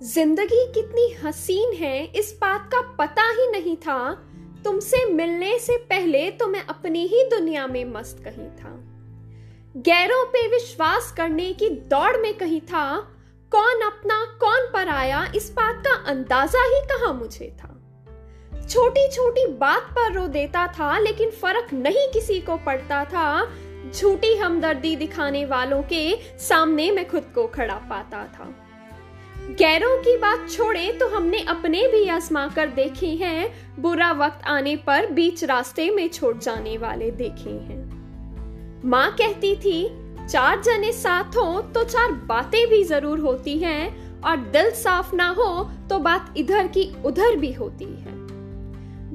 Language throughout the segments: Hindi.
ज़िंदगी कितनी हसीन है, इस बात का पता ही नहीं था। तुमसे मिलने से पहले तो मैं अपनी ही दुनिया में मस्त कहीं था। गैरों पे विश्वास करने की दौड़ में कहीं था, कौन अपना, कौन पर आया इस बात का अंदाज़ा ही कहा मुझे था। छोटी छोटी बात पर रो देता था, लेकिन फ़र्क नहीं किसी को पड़ता था। झूठी हमदर्दी दिखाने वालों के सामने मैं खुद को खड़ा पाता था। गैरों की बात छोड़े तो हमने अपने भी आजमा कर देखे हैं। बुरा वक्त आने पर बीच रास्ते में छोड़ जाने वाले देखे हैं। माँ कहती थी, चार जने साथ हो तो चार बातें भी ज़रूर होती हैं और दिल साफ़ ना हो तो बात इधर की उधर भी होती है।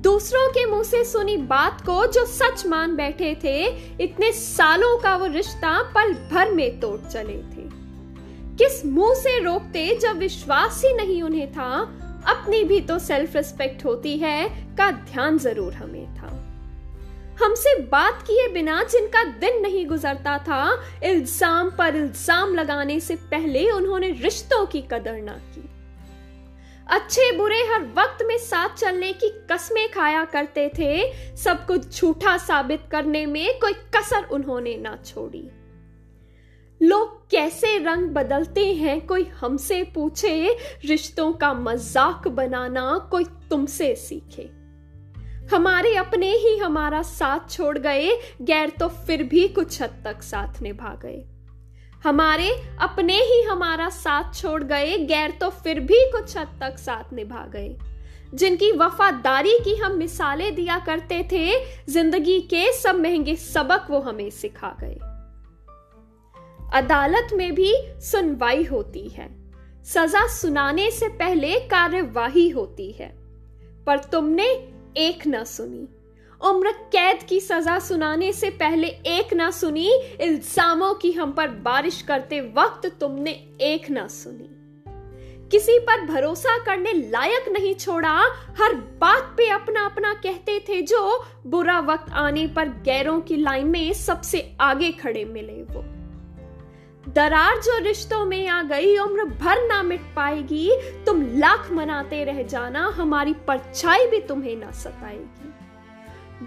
दूसरों के मुँह से सुनी बात को जो सच मान बैठे थे, इतने सालों का वो रिश्ता पल भर में तोड़ चले थे। किस मुँह से रोकते जब विश्वास ही नहीं उन्हें था? अपनी भी तो सेल्फ रिस्पेक्ट होती है, का ध्यान ज़रूर हमें था। हमसे बात किए बिना जिनका दिन नहीं गुजरता था, इल्ज़ाम पर इल्ज़ाम लगाने से पहले उन्होंने रिश्तों की कदर ना की। अच्छे बुरे हर वक्त में साथ चलने की कस्में खाया करते थे, सब कुछ झूठा साबित करने में कोई कसर उन्होंने ना छोड़ी। लोग कैसे रंग बदलते हैं? कोई हमसे पूछे, रिश्तों का मज़ाक बनाना कोई तुमसे सीखे। हमारे अपने ही हमारा साथ छोड़ गए, गैर तो फिर भी कुछ हद तक साथ निभा गए। हमारे अपने ही हमारा साथ छोड़ गए, गैर तो फिर भी कुछ हद तक साथ निभा गए। जिनकी वफादारी की हम मिसालें दिया करते थे, ज़िंदगी के सब महँगे सबक वो हमें सिखा गए। अदालत में भी सुनवाई होती है। सजा सुनाने से पहले कार्यवाही होती है। पर तुमने एक ना सुनी। उम्र कैद की सजा सुनाने से पहले एक ना सुनी। इल्जामों की हम पर बारिश करते वक्त तुमने एक ना सुनी। किसी पर भरोसा करने लायक नहीं छोड़ा। हर बात पे अपना अपना कहते थे जो बुरा वक्त आने पर गैरों की लाइन में सबसे आगे खड़े मिले वो। दरार जो रिश्तों में आ गई, उम्र भर ना मिट पाएगी। तुम लाख मनाते रह जाना, हमारी परछाई भी तुम्हें ना सताएगी।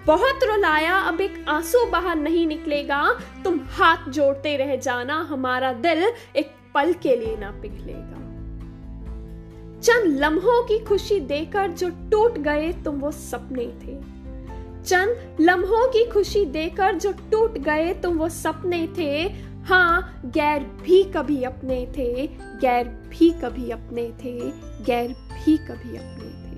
बहुत रुलाया, अब एक आँसू बाहर नहीं निकलेगा। तुम हाथ जोड़ते रह जाना, हमारा दिल एक पल के लिए ना पिघलेगा। चंद लम्हों की खुशी देकर जो टूट गए, तुम वो सपने थे। चंद लम्हों की खुशी देकर जो टूट गए तो वो सपने थे। हाँ गैर भी कभी अपने थे, गैर भी कभी अपने थे, गैर भी कभी अपने थे।